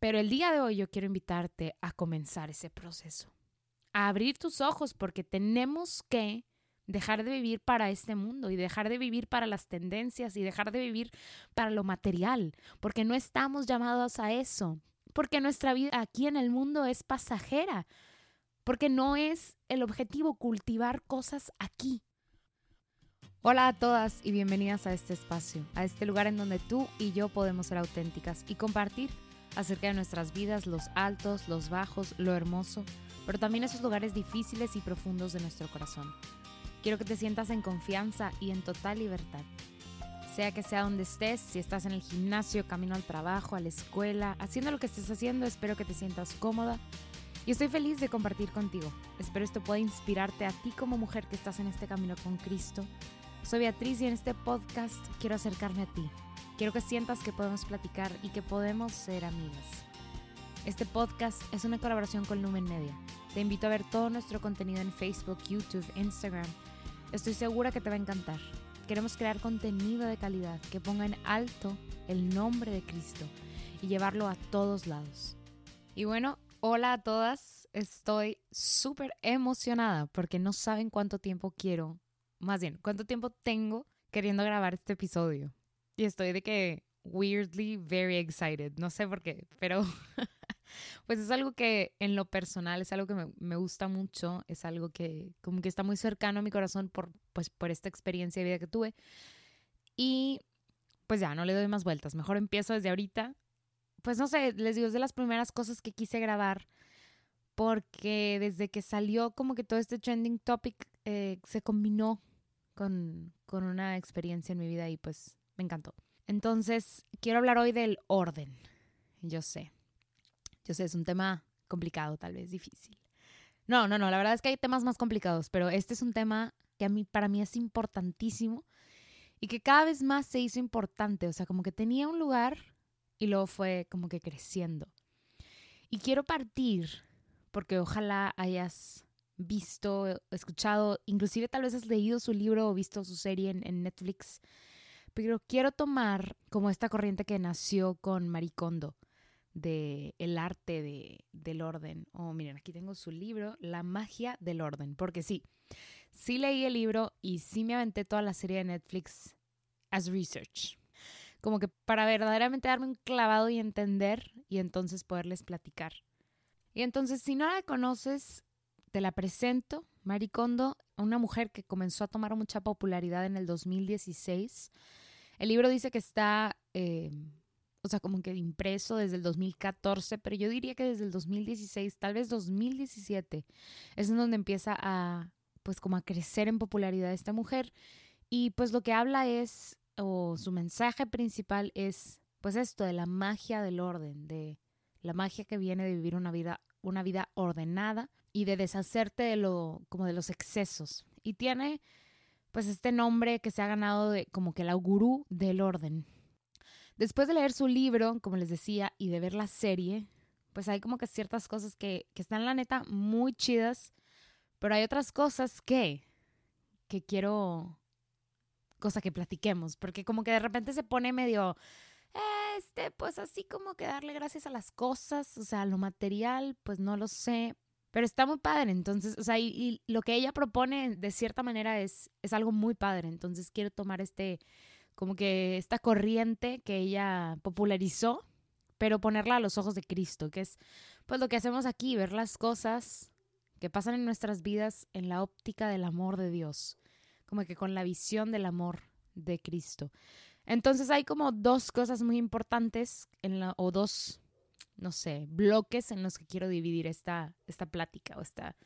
Pero el día de hoy yo quiero invitarte a comenzar ese proceso, a abrir tus ojos porque tenemos que dejar de vivir para este mundo y dejar de vivir para las tendencias y dejar de vivir para lo material, porque no estamos llamados a eso, porque nuestra vida aquí en el mundo es pasajera, porque no es el objetivo cultivar cosas aquí. Hola a todas y bienvenidas a este espacio, a este lugar en donde tú y yo podemos ser auténticas y compartir acerca de nuestras vidas, los altos, los bajos, lo hermoso, pero también esos lugares difíciles y profundos de nuestro corazón. Quiero que te sientas en confianza y en total libertad. Sea que sea donde estés, si estás en el gimnasio, camino al trabajo, a la escuela, haciendo lo que estés haciendo, espero que te sientas cómoda y estoy feliz de compartir contigo. Espero esto pueda inspirarte a ti como mujer que estás en este camino con Cristo. Soy Beatriz y en este podcast quiero acercarme a ti. Quiero que sientas que podemos platicar y que podemos ser amigas. Este podcast es una colaboración con Lumen Media. Te invito a ver todo nuestro contenido en Facebook, YouTube, Instagram Estoy segura que te va a encantar. Queremos crear contenido de calidad que ponga en alto el nombre de Cristo y llevarlo a todos lados. Y bueno, hola a todas. Estoy súper emocionada porque no saben cuánto tiempo quiero, más bien, cuánto tiempo tengo queriendo grabar este episodio. Y estoy de que weirdly very excited. No sé por qué, pero pues es algo que en lo personal es algo que me, gusta mucho, es algo que como que está muy cercano a mi corazón por, pues, por esta experiencia de vida que tuve. Y pues ya, no le doy más vueltas, mejor empiezo desde ahorita. Pues no sé, les digo, es de las primeras cosas que quise grabar porque desde que salió como que todo este trending topic eh, se combinó con, con una experiencia en mi vida y pues me encantó. Entonces, quiero hablar hoy del orden. Yo sé, yo sé, es un tema complicado, tal vez difícil. No, no, no, la verdad es que hay temas más complicados, pero este es un tema que a mí, para mí es importantísimo y que cada vez más se hizo importante, o sea, como que tenía un lugar y luego fue como que creciendo. Y quiero partir, porque ojalá hayas visto, escuchado, inclusive tal vez has leído su libro o visto su serie en, en Netflix, pero quiero tomar como esta corriente que nació con Maricondo de el arte de, del orden. Oh, miren, aquí tengo su libro, La magia del orden, porque sí, sí leí el libro y sí me aventé toda la serie de Netflix as research. Como que para verdaderamente darme un clavado y entender y entonces poderles platicar. Y entonces, si no la conoces, te la presento. Maricondo, una mujer que comenzó a tomar mucha popularidad en el 2016. El libro dice que está eh, o sea, como que impreso desde el 2014, pero yo diría que desde el 2016, tal vez 2017, es en donde empieza a, pues como a crecer en popularidad esta mujer. Y pues lo que habla es, o su mensaje principal es, pues esto, de la magia del orden, de la magia que viene de vivir una vida, una vida ordenada y de deshacerte de lo, como de los excesos. Y tiene, pues este nombre que se ha ganado de como que la gurú del orden. Después de leer su libro, como les decía, y de ver la serie, pues hay como que ciertas cosas que, que están, la neta, muy chidas, pero hay otras cosas que, que quiero, cosa que platiquemos, porque como que de repente se pone medio, este, pues así como que darle gracias a las cosas, o sea, lo material, pues no lo sé, pero está muy padre, entonces, o sea, y, lo que ella propone de cierta manera es, es algo muy padre, entonces quiero tomar este, como que esta corriente que ella popularizó, pero ponerla a los ojos de Cristo, que es pues lo que hacemos aquí, ver las cosas que pasan en nuestras vidas en la óptica del amor de Dios, como que con la visión del amor de Cristo. Entonces hay como dos cosas muy importantes en la, o dos, no sé, bloques en los que quiero dividir esta, esta plática o esta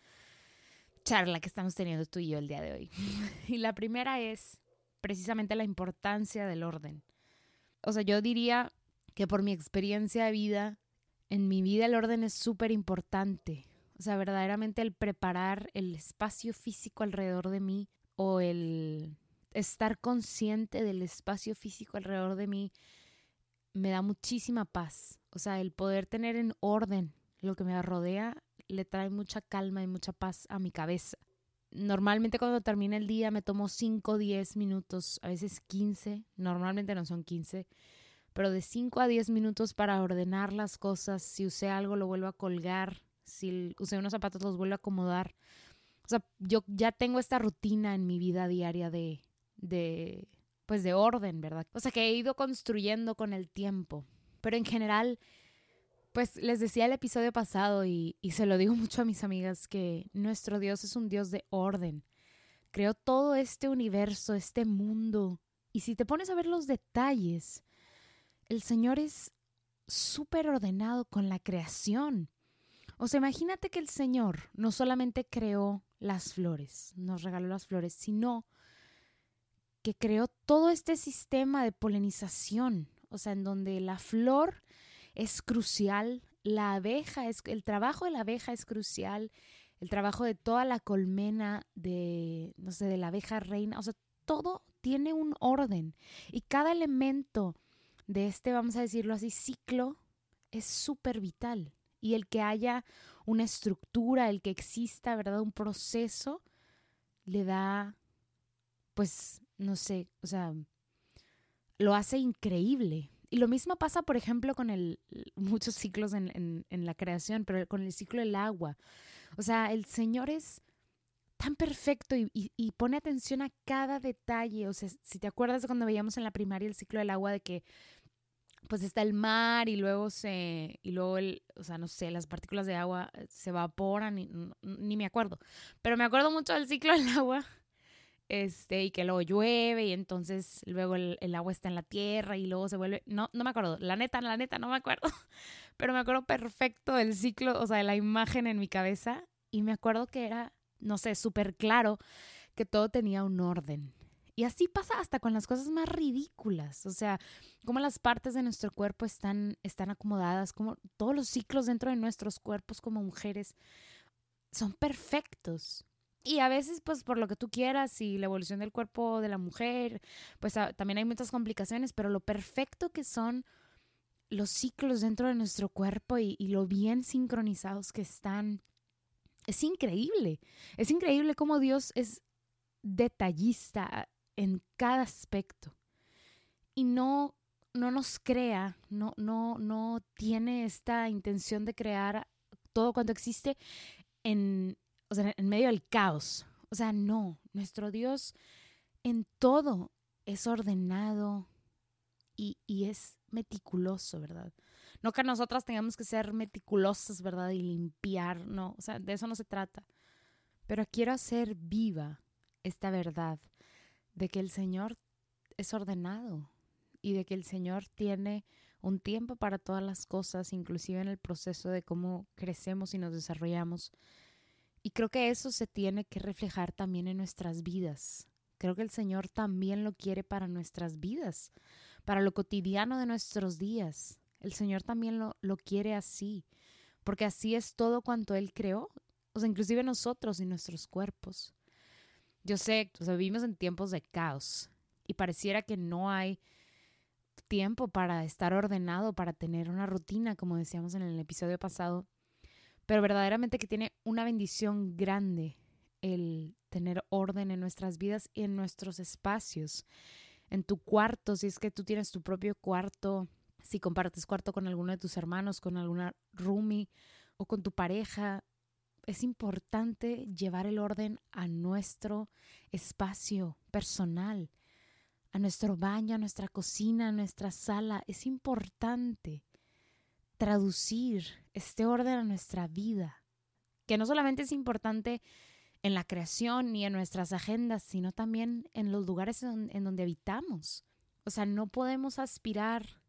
charla que estamos teniendo tú y yo el día de hoy. y la primera es precisamente la importancia del orden. O sea, yo diría que por mi experiencia de vida, en mi vida el orden es súper importante. O sea, verdaderamente el preparar el espacio físico alrededor de mí o el estar consciente del espacio físico alrededor de mí me da muchísima paz. O sea, el poder tener en orden lo que me rodea le trae mucha calma y mucha paz a mi cabeza normalmente cuando termina el día me tomo 5, 10 minutos, a veces 15, normalmente no son 15, pero de 5 a 10 minutos para ordenar las cosas. Si usé algo, lo vuelvo a colgar. Si usé unos zapatos, los vuelvo a acomodar. O sea, yo ya tengo esta rutina en mi vida diaria de, de, pues de orden, ¿verdad? O sea, que he ido construyendo con el tiempo. Pero en general, pues les decía el episodio pasado y, y se lo digo mucho a mis amigas que nuestro Dios es un Dios de orden. Creó todo este universo, este mundo. Y si te pones a ver los detalles, el Señor es súper ordenado con la creación. O sea, imagínate que el Señor no solamente creó las flores, nos regaló las flores, sino que creó todo este sistema de polinización, o sea, en donde la flor es crucial, la abeja es, el trabajo de la abeja es crucial, el trabajo de toda la colmena de, no sé, de la abeja reina, o sea, todo tiene un orden y cada elemento de este, vamos a decirlo así, ciclo es súper vital. Y el que haya una estructura, el que exista, ¿verdad? Un proceso, le da, pues, no sé, o sea, lo hace increíble. Y lo mismo pasa, por ejemplo, con el, muchos ciclos en, en la creación, pero con el ciclo del agua. O sea, el Señor es tan perfecto y, pone atención a cada detalle. O sea, si te acuerdas cuando veíamos en la primaria el ciclo del agua de que pues está el mar y luego se y luego el, o sea, no sé, las partículas de agua eh, se evaporan y ni me acuerdo, pero me acuerdo mucho del ciclo del agua. Este, y que luego llueve y entonces luego el, el, agua está en la tierra y luego se vuelve, no, no me acuerdo, la neta, la neta, no me acuerdo, pero me acuerdo perfecto del ciclo, o sea, de la imagen en mi cabeza y me acuerdo que era no sé, súper claro que todo tenía un orden. Y así pasa hasta con las cosas más ridículas, o sea, cómo las partes de nuestro cuerpo están, están acomodadas, como todos los ciclos dentro de nuestros cuerpos como mujeres son perfectos. Y a veces, pues por lo que tú quieras y la evolución del cuerpo de la mujer, pues también hay muchas complicaciones, pero lo perfecto que son los ciclos dentro de nuestro cuerpo y lo bien sincronizados que están es increíble. Es increíble cómo Dios es detallista en cada aspecto. Y no, no nos crea, no, no, no tiene esta intención de crear todo cuanto existe en, en medio del caos. O sea, no, nuestro Dios en todo es ordenado y, y es meticuloso, ¿verdad? No que nosotras tengamos que ser meticulosas, ¿verdad? Y limpiar, no, o sea, de eso no se trata. Pero quiero hacer viva esta verdad de que el Señor es ordenado y de que el Señor tiene un tiempo para todas las cosas, inclusive en el proceso de cómo crecemos y nos desarrollamos. Y creo que eso se tiene que reflejar también en nuestras vidas. Creo que el Señor también lo quiere para nuestras vidas, para lo cotidiano de nuestros días. El Señor también lo, lo quiere así, porque así es todo cuanto Él creó, o sea, inclusive nosotros y nuestros cuerpos. Yo sé, o sea, vivimos en tiempos de caos y pareciera que no hay tiempo para estar ordenado, para tener una rutina, como decíamos en el episodio pasado, pero verdaderamente que tiene una bendición grande el tener orden en nuestras vidas y en nuestros espacios, en tu cuarto, si es que tú tienes tu propio cuarto, si compartes cuarto con alguno de tus hermanos, con alguna roomie o con tu pareja, es importante llevar el orden a nuestro espacio personal, a nuestro baño, a nuestra cocina, a nuestra sala. Es importante traducir este orden a nuestra vida, que no solamente es importante en la creación ni en nuestras agendas, sino también en los lugares en, en donde habitamos. O sea, no podemos aspirar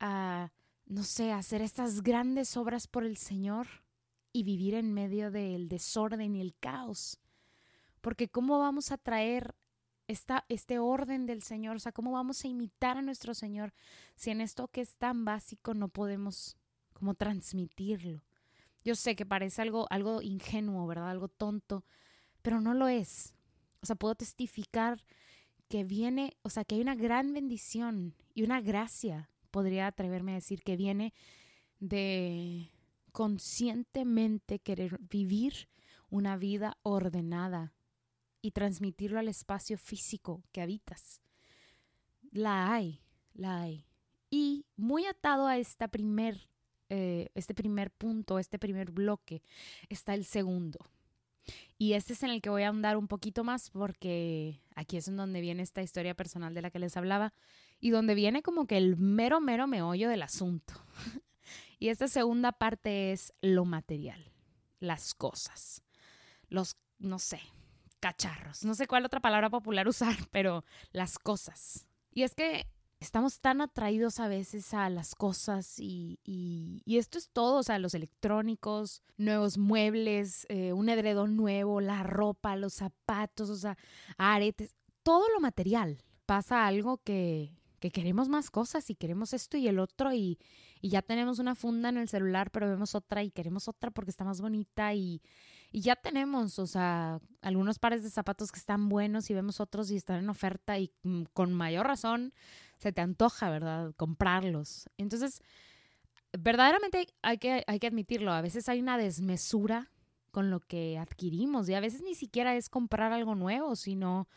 a, no sé, hacer estas grandes obras por el Señor y vivir en medio del desorden y el caos. Porque ¿cómo vamos a traer este orden del Señor? O sea, ¿cómo vamos a imitar a nuestro Señor si en esto que es tan básico no podemos como transmitirlo? Yo sé que parece algo, algo ingenuo, ¿verdad? Algo tonto, pero no lo es. O sea, puedo testificar que viene, o sea, que hay una gran bendición y una gracia podría atreverme a decir que viene de conscientemente querer vivir una vida ordenada y transmitirlo al espacio físico que habitas. La hay, la hay. Y muy atado a esta primer, eh, este primer punto, este primer bloque, está el segundo. Y este es en el que voy a andar un poquito más porque aquí es en donde viene esta historia personal de la que les hablaba y donde viene como que el mero, mero meollo del asunto. y esta segunda parte es lo material, las cosas, los, no sé, cacharros, no sé cuál otra palabra popular usar, pero las cosas. Y es que estamos tan atraídos a veces a las cosas y, esto es todo, o sea, los electrónicos, nuevos muebles, eh, un edredón nuevo, la ropa, los zapatos, o sea, aretes, todo lo material. Pasa algo que, que queremos más cosas y queremos esto y el otro y, y, ya tenemos una funda en el celular, pero vemos otra y queremos otra porque está más bonita y, y ya tenemos, o sea, algunos pares de zapatos que están buenos y vemos otros y están en oferta y mm, con mayor razón se te antoja, ¿verdad? Comprarlos. Entonces, verdaderamente hay que, hay que admitirlo, a veces hay una desmesura con lo que adquirimos y a veces ni siquiera es comprar algo nuevo, sino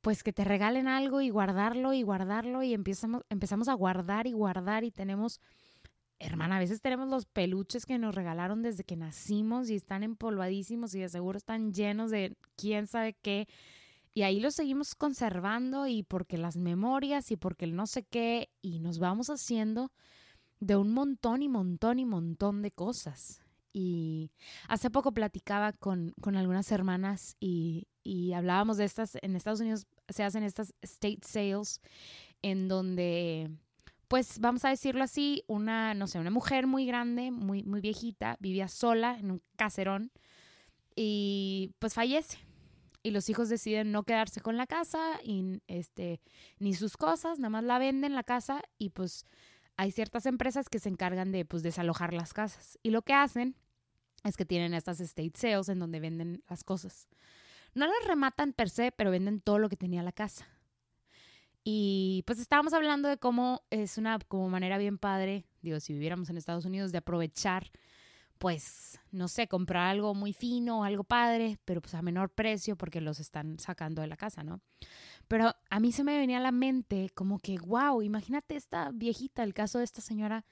pues que te regalen algo y guardarlo y guardarlo y empezamos, empezamos a guardar y guardar y tenemos, hermana, a veces tenemos los peluches que nos regalaron desde que nacimos y están empolvadísimos y de seguro están llenos de quién sabe qué. Y ahí los seguimos conservando y porque las memorias y porque el no sé qué y nos vamos haciendo de un montón y montón y montón de cosas. Y hace poco platicaba con, con algunas hermanas y, y hablábamos de estas, en Estados Unidos se hacen estas state sales en donde, pues vamos a decirlo así, una, no sé, una mujer muy grande, muy, muy viejita, vivía sola en un caserón y pues fallece. Y los hijos deciden no quedarse con la casa y este, ni sus cosas, nada más la venden la casa y pues hay ciertas empresas que se encargan de pues desalojar las casas. Y lo que hacen es que tienen estas estate sales en donde venden las cosas. No las rematan per se, pero venden todo lo que tenía la casa. Y pues estábamos hablando de cómo es una como manera bien padre, digo, si viviéramos en Estados Unidos, de aprovechar, pues, no sé, comprar algo muy fino, algo padre, pero pues a menor precio porque los están sacando de la casa, ¿no? Pero a mí se me venía a la mente como que, wow, imagínate esta viejita, el caso de esta señora,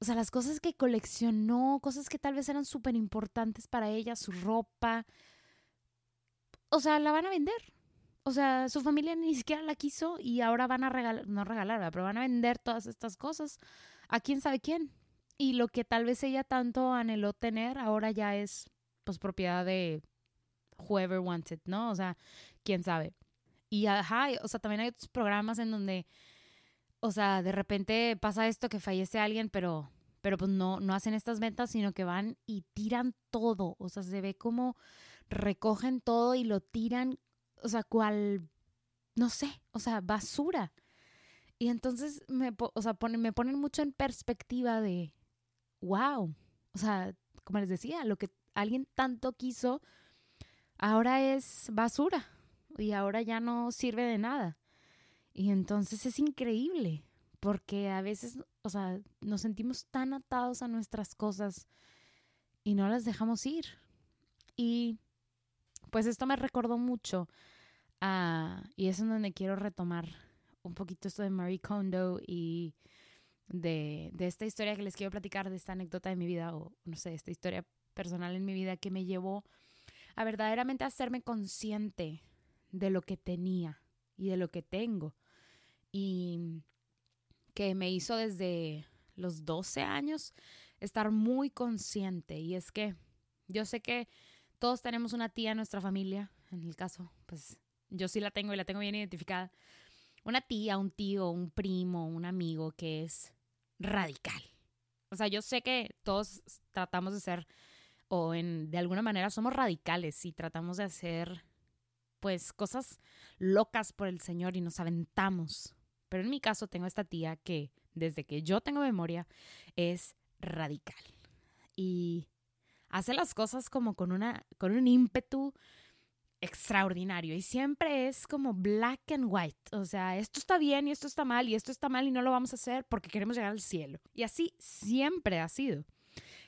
o sea, las cosas que coleccionó, cosas que tal vez eran súper importantes para ella, su ropa, o sea, la van a vender. O sea, su familia ni siquiera la quiso y ahora van a regalar, no regalar, pero van a vender todas estas cosas a quién sabe quién. Y lo que tal vez ella tanto anheló tener, ahora ya es pues propiedad de whoever wants it, ¿no? O sea, quién sabe. Y ajá, o sea, también hay otros programas en donde, o sea, de repente pasa esto que fallece alguien, pero, pero pues no, no hacen estas ventas, sino que van y tiran todo. O sea, se ve como recogen todo y lo tiran, o sea, cual, no sé, o sea, basura. Y entonces me, o sea, me ponen mucho en perspectiva de, wow, o sea, como les decía, lo que alguien tanto quiso, ahora es basura y ahora ya no sirve de nada. Y entonces es increíble, porque a veces, o sea, nos sentimos tan atados a nuestras cosas y no las dejamos ir. Y pues esto me recordó mucho y es en donde quiero retomar un poquito esto de Marie Kondo y de, de, esta historia que les quiero platicar, de esta anécdota de mi vida, o no sé, esta historia personal en mi vida que me llevó a verdaderamente hacerme consciente de lo que tenía y de lo que tengo. Y que me hizo desde los 12 años estar muy consciente. Y es que yo sé que todos tenemos una tía en nuestra familia, en el caso, pues yo sí la tengo y la tengo bien identificada. Una tía, un tío, un primo, un amigo que es radical. O sea, yo sé que todos tratamos de ser, o en, de alguna manera somos radicales y tratamos de hacer, pues, cosas locas por el Señor y nos aventamos. Pero en mi caso tengo esta tía que, desde que yo tengo memoria, es radical. Y hace las cosas como con, una, con un ímpetu extraordinario y siempre es como black and white, o sea, esto está bien y esto está mal y esto está mal y no lo vamos a hacer porque queremos llegar al cielo. Y así siempre ha sido.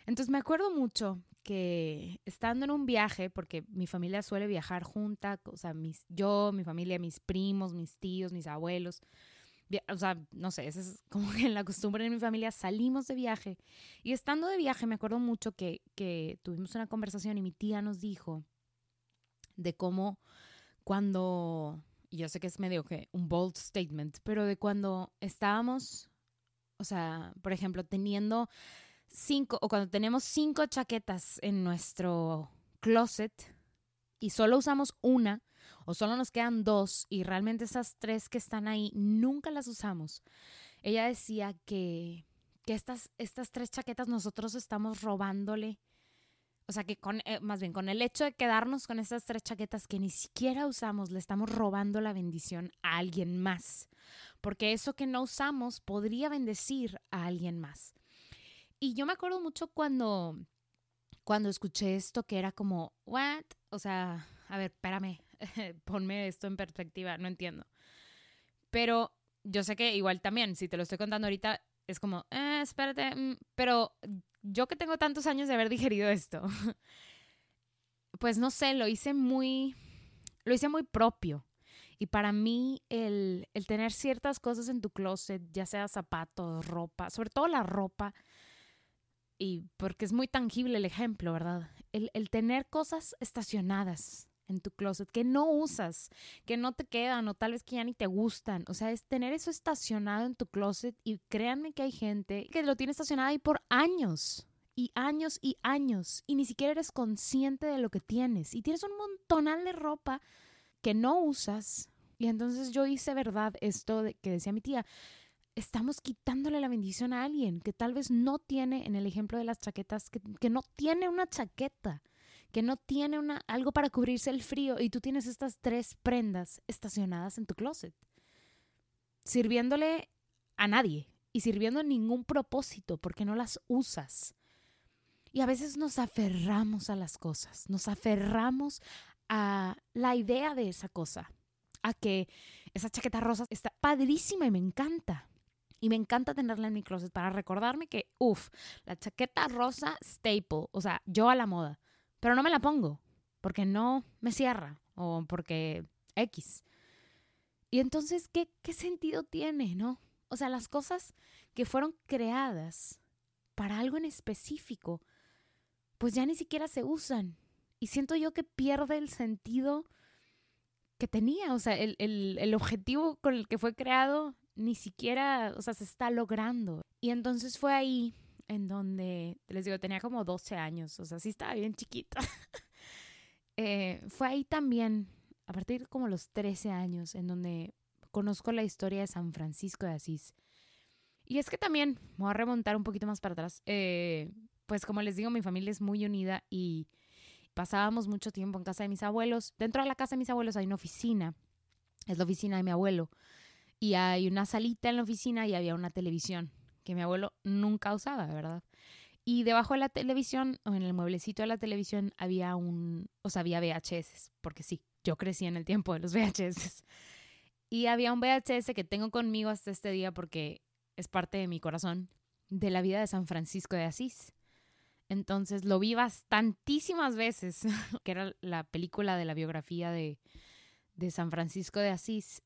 Entonces me acuerdo mucho que estando en un viaje, porque mi familia suele viajar junta, o sea, mis, yo, mi familia, mis primos, mis tíos, mis abuelos, o sea, no sé, esa es como que la costumbre en mi familia, salimos de viaje. Y estando de viaje me acuerdo mucho que, tuvimos una conversación y mi tía nos dijo de cómo cuando, yo sé que es medio que un bold statement, pero de cuando estábamos, o sea, por ejemplo, teniendo cinco, o cuando tenemos cinco chaquetas en nuestro closet y solo usamos una, o solo nos quedan dos y realmente esas tres que están ahí nunca las usamos. Ella decía que, que estas, estas tres chaquetas nosotros estamos robándole, o sea que con, eh, más bien con el hecho de quedarnos con estas tres chaquetas que ni siquiera usamos, le estamos robando la bendición a alguien más, porque eso que no usamos podría bendecir a alguien más. Y yo me acuerdo mucho cuando, cuando escuché esto que era como, ¿what? O sea, a ver, espérame, ponme esto en perspectiva, no entiendo. Pero yo sé que igual también, si te lo estoy contando ahorita, es como, eh, espérate, mm", pero yo que tengo tantos años de haber digerido esto, pues no sé, lo hice muy, lo hice muy propio. Y para mí el, el tener ciertas cosas en tu closet, ya sea zapatos, ropa, sobre todo la ropa, y porque es muy tangible el ejemplo, ¿verdad? El, el tener cosas estacionadas, en tu closet que no usas, que no te quedan o tal vez que ya ni te gustan. O sea, es tener eso estacionado en tu closet y créanme que hay gente que lo tiene estacionado ahí por años y años y años y ni siquiera eres consciente de lo que tienes y tienes un montonal de ropa que no usas. Y entonces yo hice verdad esto que decía mi tía, estamos quitándole la bendición a alguien que tal vez no tiene, en el ejemplo de las chaquetas, que, que no tiene una chaqueta que no tiene algo para cubrirse el frío y tú tienes estas tres prendas estacionadas en tu closet, sirviéndole a nadie y sirviendo en ningún propósito porque no las usas. Y a veces nos aferramos a las cosas, nos aferramos a la idea de esa cosa, a que esa chaqueta rosa está padrísima y me encanta. Y me encanta tenerla en mi closet para recordarme que, uff, la chaqueta rosa staple, o sea, yo a la moda pero no me la pongo porque no me cierra o porque X. Y entonces, ¿qué, qué sentido tiene, no? O sea, las cosas que fueron creadas para algo en específico, pues ya ni siquiera se usan. Y siento yo que pierde el sentido que tenía, o sea, el, el, el, objetivo con el que fue creado ni siquiera, o sea, se está logrando. Y entonces fue ahí en donde, les digo, tenía como 12 años, o sea, sí estaba bien chiquita. Eh, fue ahí también, a partir de como los 13 años, en donde conozco la historia de San Francisco de Asís. Y es que también, voy a remontar un poquito más para atrás, eh, pues como les digo, mi familia es muy unida y pasábamos mucho tiempo en casa de mis abuelos. Dentro de la casa de mis abuelos hay una oficina, es la oficina de mi abuelo, y hay una salita en la oficina y había una televisión que mi abuelo nunca usaba, ¿verdad? Y debajo de la televisión, o en el mueblecito de la televisión, había un, o sea, había VHS, porque sí, yo crecí en el tiempo de los VHS. Y había un VHS que tengo conmigo hasta este día porque es parte de mi corazón, de la vida de San Francisco de Asís. Entonces lo vi bastantísimas veces, que era la película de la biografía de, de San Francisco de Asís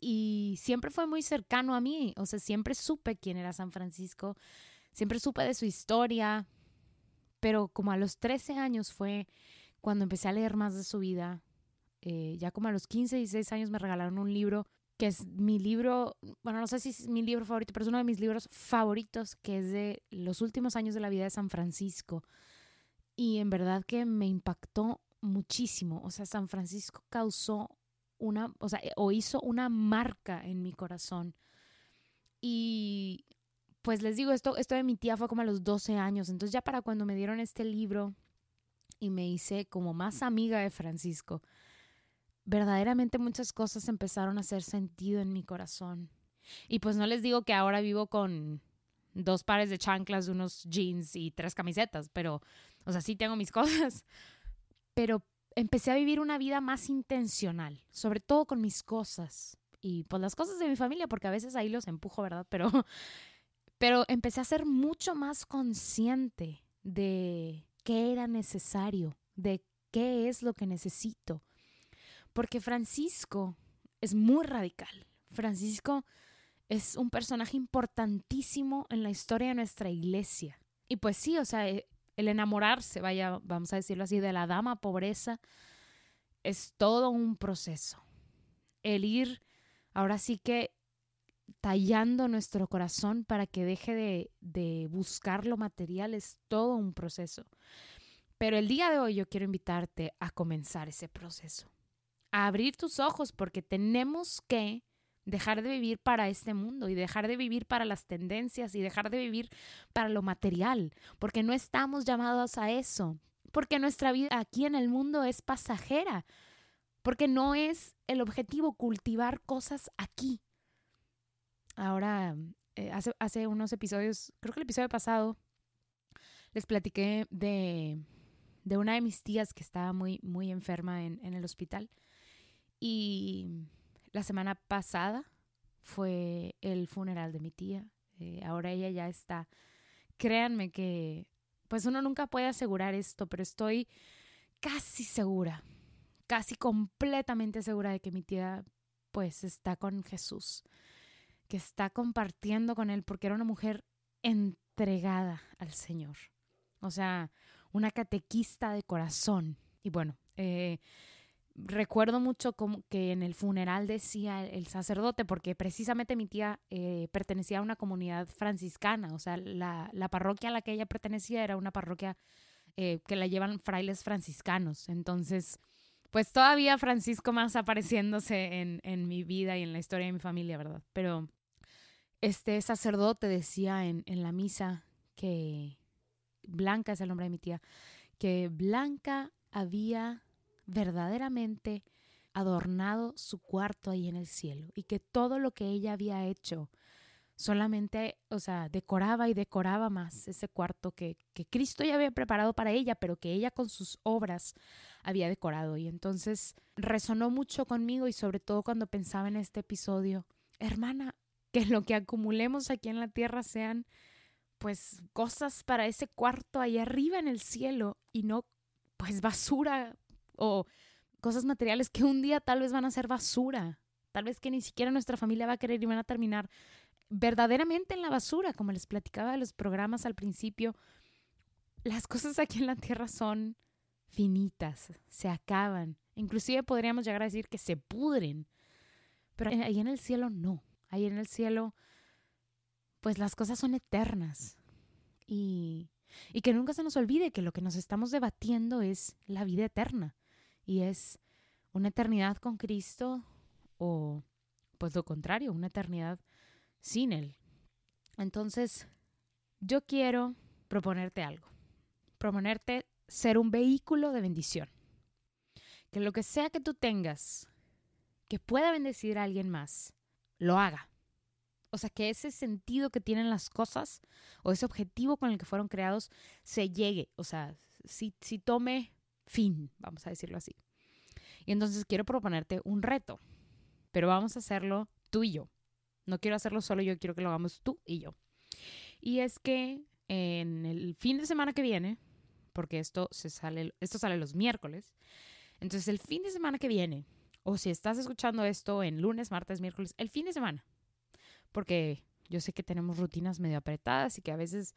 y siempre fue muy cercano a mí, o sea, siempre supe quién era San Francisco, siempre supe de su historia, pero como a los 13 años fue cuando empecé a leer más de su vida, eh, ya como a los 15, 16 años me regalaron un libro que es mi libro, bueno, no sé si es mi libro favorito, pero es uno de mis libros favoritos, que es de los últimos años de la vida de San Francisco. Y en verdad que me impactó muchísimo. O sea, San Francisco causó una, o sea, o hizo una marca en mi corazón. Y pues les digo, esto, esto de mi tía fue como a los 12 años, entonces ya para cuando me dieron este libro y me hice como más amiga de Francisco, verdaderamente muchas cosas empezaron a hacer sentido en mi corazón. Y pues no les digo que ahora vivo con dos pares de chanclas, unos jeans y tres camisetas, pero, o sea, sí tengo mis cosas, pero empecé a vivir una vida más intencional, sobre todo con mis cosas y pues las cosas de mi familia, porque a veces ahí los empujo, ¿verdad? Pero, pero empecé a ser mucho más consciente de qué era necesario, de qué es lo que necesito. Porque Francisco es muy radical. Francisco es un personaje importantísimo en la historia de nuestra iglesia. Y pues sí, o sea, eh, el enamorarse, vaya, vamos a decirlo así, de la dama pobreza, es todo un proceso. El ir, ahora sí que tallando nuestro corazón para que deje de, de, buscar lo material es todo un proceso. Pero el día de hoy yo quiero invitarte a comenzar ese proceso, a abrir tus ojos porque tenemos que dejar de vivir para este mundo y dejar de vivir para las tendencias y dejar de vivir para lo material, porque no estamos llamados a eso, porque nuestra vida aquí en el mundo es pasajera, porque no es el objetivo cultivar cosas aquí. Ahora, eh, hace, hace unos episodios, creo que el episodio pasado, les platiqué de, de una de mis tías que estaba muy, muy enferma en, en el hospital. Y la semana pasada fue el funeral de mi tía. Eh, ahora ella ya está. Créanme que, pues uno nunca puede asegurar esto, pero estoy casi segura, casi completamente segura de que mi tía, pues está con Jesús, que está compartiendo con él, porque era una mujer entregada al Señor. O sea, una catequista de corazón. Y bueno, eh, recuerdo mucho como que en el funeral decía el sacerdote, porque precisamente mi tía eh, pertenecía a una comunidad franciscana, o sea, la, la, parroquia a la que ella pertenecía era una parroquia eh, que la llevan frailes franciscanos. Entonces, pues todavía Francisco más apareciéndose en, en mi vida y en la historia de mi familia, ¿verdad? Pero este sacerdote decía en, en la misa que Blanca es el nombre de mi tía, que Blanca había verdaderamente adornado su cuarto ahí en el cielo y que todo lo que ella había hecho solamente, o sea, decoraba y decoraba más ese cuarto que, que Cristo ya había preparado para ella, pero que ella con sus obras había decorado. Y entonces resonó mucho conmigo y sobre todo cuando pensaba en este episodio, hermana, que lo que acumulemos aquí en la tierra sean pues cosas para ese cuarto ahí arriba en el cielo y no pues basura o cosas materiales que un día tal vez van a ser basura, tal vez que ni siquiera nuestra familia va a querer y van a terminar verdaderamente en la basura, como les platicaba de los programas al principio. Las cosas aquí en la tierra son finitas, se acaban, inclusive podríamos llegar a decir que se pudren, pero ahí en el cielo no, ahí en el cielo pues las cosas son eternas. Y, y que nunca se nos olvide que lo que nos estamos debatiendo es la vida eterna y es una eternidad con Cristo o pues lo contrario, una eternidad sin Él. Entonces, yo quiero proponerte algo, proponerte ser un vehículo de bendición. Que lo que sea que tú tengas que pueda bendecir a alguien más, lo haga. O sea, que ese sentido que tienen las cosas o ese objetivo con el que fueron creados se llegue. O sea, si, si tome fin, vamos a decirlo así. Y entonces quiero proponerte un reto, pero vamos a hacerlo tú y yo. No quiero hacerlo solo yo, quiero que lo hagamos tú y yo. Y es que en el fin de semana que viene, porque esto, se sale, esto sale los miércoles, entonces el fin de semana que viene, o si estás escuchando esto en lunes, martes, miércoles, el fin de semana, porque yo sé que tenemos rutinas medio apretadas y que a veces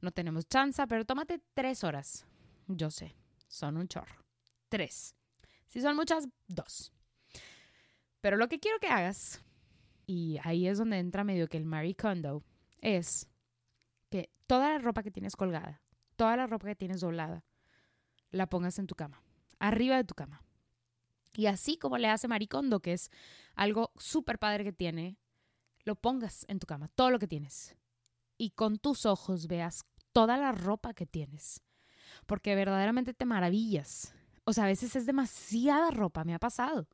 no tenemos chance, pero tómate tres horas. Yo sé, son un chorro. Tres. Si son muchas, dos. Pero lo que quiero que hagas, y ahí es donde entra medio que el Marie Kondo, es que toda la ropa que tienes colgada, toda la ropa que tienes doblada, la pongas en tu cama, arriba de tu cama. Y así como le hace Marie Kondo, que es algo súper padre que tiene, lo pongas en tu cama, todo lo que tienes. Y con tus ojos veas toda la ropa que tienes porque verdaderamente te maravillas. O sea, a veces es demasiada ropa, me ha pasado,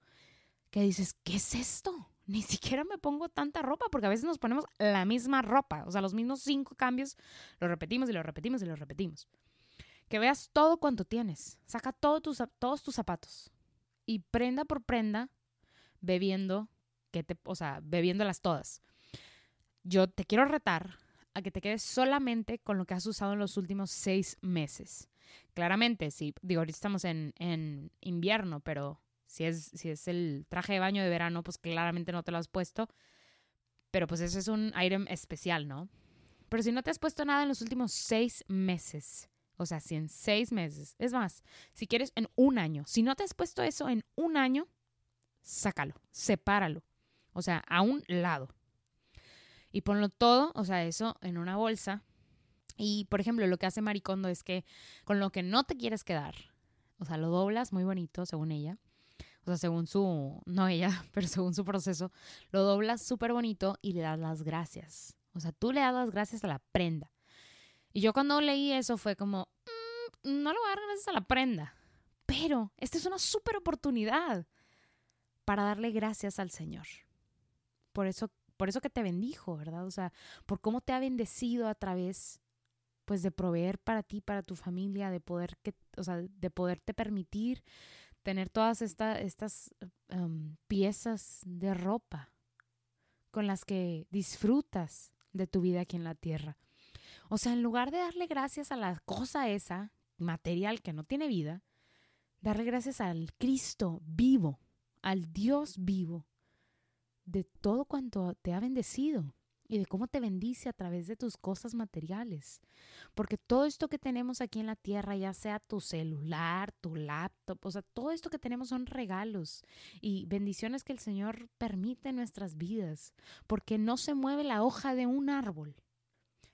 que dices, ¿qué es esto? Ni siquiera me pongo tanta ropa, porque a veces nos ponemos la misma ropa, o sea, los mismos cinco cambios, lo repetimos y lo repetimos y lo repetimos. Que veas todo cuanto tienes, saca todos tus, todos tus zapatos y prenda por prenda, bebiendo, que te, o sea, bebiéndolas todas. Yo te quiero retar a que te quedes solamente con lo que has usado en los últimos seis meses. Claramente, sí, digo, ahorita estamos en, en invierno, pero si es, si es el traje de baño de verano, pues claramente no te lo has puesto. Pero pues eso es un item especial, ¿no? Pero si no te has puesto nada en los últimos seis meses, o sea, si en seis meses, es más, si quieres en un año, si no te has puesto eso en un año, sácalo, sepáralo, o sea, a un lado. Y ponlo todo, o sea, eso en una bolsa. Y, por ejemplo, lo que hace Maricondo es que con lo que no te quieres quedar, o sea, lo doblas muy bonito, según ella, o sea, según su, no ella, pero según su proceso, lo doblas súper bonito y le das las gracias. O sea, tú le das las gracias a la prenda. Y yo cuando leí eso fue como, mm, no le voy a dar gracias a la prenda, pero esta es una súper oportunidad para darle gracias al Señor. Por eso, por eso que te bendijo, ¿verdad? O sea, por cómo te ha bendecido a través pues de proveer para ti, para tu familia, de poder que, o sea, de poderte permitir tener todas estas em, piezas de ropa con las que disfrutas de tu vida aquí en la tierra. O sea, en lugar de darle gracias a la cosa esa, material que no tiene vida, darle gracias al Cristo vivo, al Dios vivo, de todo cuanto te ha bendecido y de cómo te bendice a través de tus cosas materiales. Porque todo esto que tenemos aquí en la tierra, ya sea tu celular, tu laptop, o sea, todo esto que tenemos son regalos y bendiciones que el Señor permite en nuestras vidas, porque no se mueve la hoja de un árbol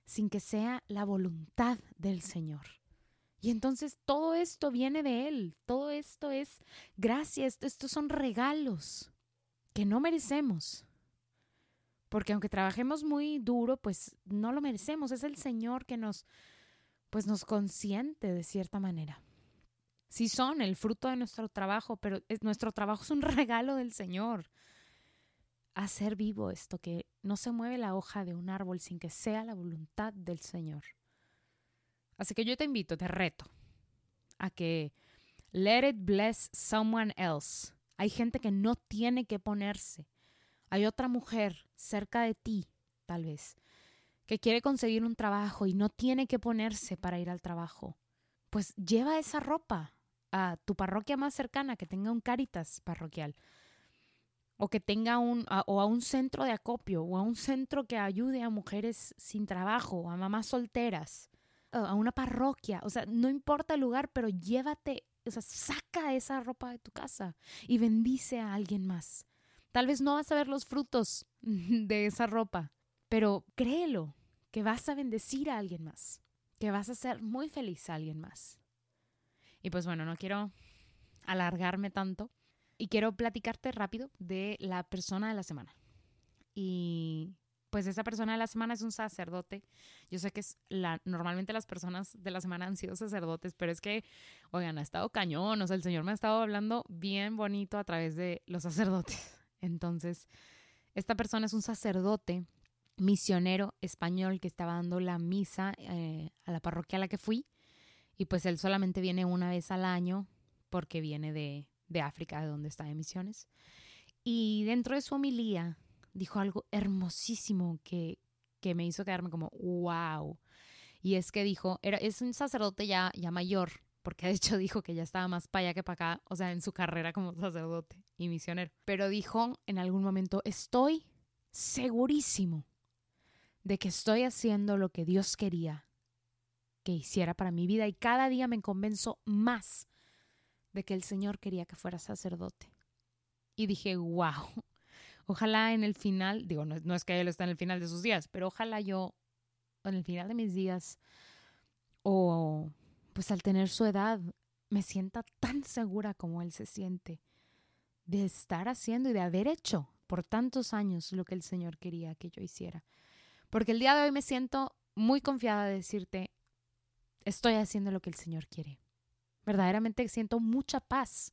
sin que sea la voluntad del Señor. Y entonces todo esto viene de Él, todo esto es gracias, estos son regalos que no merecemos, porque aunque trabajemos muy duro, pues no lo merecemos. Es el Señor que nos, pues nos consiente de cierta manera. Sí son el fruto de nuestro trabajo, pero es, nuestro trabajo es un regalo del Señor. Hacer vivo esto, que no se mueve la hoja de un árbol sin que sea la voluntad del Señor. Así que yo te invito, te reto a que let it bless someone else. Hay gente que no tiene que ponerse hay otra mujer cerca de ti, tal vez, que quiere conseguir un trabajo y no tiene que ponerse para ir al trabajo. Pues lleva esa ropa a tu parroquia más cercana, que tenga un Caritas parroquial, o que tenga un, o a un centro de acopio, o a un centro que ayude a mujeres sin trabajo, a mamás solteras, a una parroquia, o sea, no importa el lugar, pero llévate, o sea, saca esa ropa de tu casa y bendice a alguien más. Tal vez no vas a ver los frutos de esa ropa, pero créelo que vas a bendecir a alguien más, que vas a hacer muy feliz a alguien más. Y pues bueno, no quiero alargarme tanto y quiero platicarte rápido de la persona de la semana. Y pues esa persona de la semana es un sacerdote. Yo sé que es la, normalmente las personas de la semana han sido sacerdotes, pero es que, oigan, ha estado cañón, o sea, el Señor me ha estado hablando bien bonito a través de los sacerdotes. Entonces, esta persona es un sacerdote misionero español que estaba dando la misa eh, a la parroquia a la que fui. Y pues él solamente viene una vez al año porque viene de, de África, de donde está de misiones. Y dentro de su homilía dijo algo hermosísimo que, que me hizo quedarme como, wow. Y es que dijo, era, es un sacerdote ya, ya mayor, porque de hecho dijo que ya estaba más para allá que para acá, o sea, en su carrera como sacerdote y misionero. Pero dijo en algún momento, estoy segurísimo de que estoy haciendo lo que Dios quería que hiciera para mi vida y cada día me convenzo más de que el Señor quería que fuera sacerdote. Y dije, wow, ojalá en el final, digo, no, no es que Él está en el final de sus días, pero ojalá yo en el final de mis días o pues al tener su edad, me sienta tan segura como él se siente de estar haciendo y de haber hecho por tantos años lo que el Señor quería que yo hiciera. Porque el día de hoy me siento muy confiada de decirte, estoy haciendo lo que el Señor quiere. Verdaderamente siento mucha paz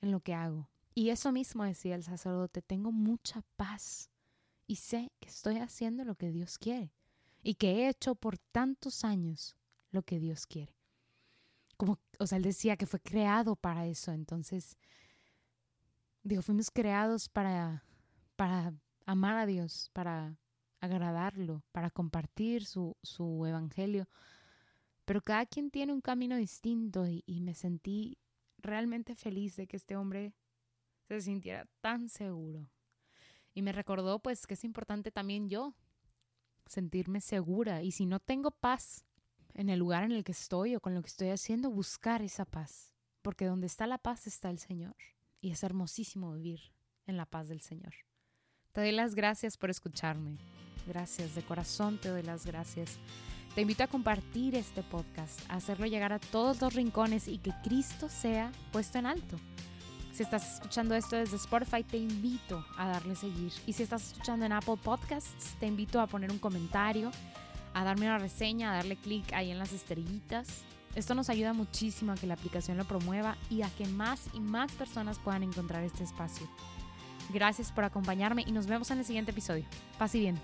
en lo que hago. Y eso mismo decía el sacerdote, tengo mucha paz y sé que estoy haciendo lo que Dios quiere y que he hecho por tantos años lo que Dios quiere como, o sea, él decía que fue creado para eso. Entonces, digo, fuimos creados para, para amar a Dios, para agradarlo, para compartir su, su evangelio. Pero cada quien tiene un camino distinto y, y me sentí realmente feliz de que este hombre se sintiera tan seguro Y me recordó pues que es importante también yo sentirme segura y si no tengo paz en el lugar en el que estoy o con lo que estoy haciendo, buscar esa paz. Porque donde está la paz está el Señor. Y es hermosísimo vivir en la paz del Señor. Te doy las gracias por escucharme. Gracias, de corazón te doy las gracias. Te invito a compartir este podcast, a hacerlo llegar a todos los rincones y que Cristo sea puesto en alto. Si estás escuchando esto desde Spotify, te invito a darle seguir. Y si estás escuchando en Apple Podcasts, te invito a poner un comentario, a darme una reseña, a darle clic ahí en las estrellitas. Esto nos ayuda muchísimo a que la aplicación lo promueva y a que más y más personas puedan encontrar este espacio. Gracias por acompañarme y nos vemos en el siguiente episodio. Paz y bien.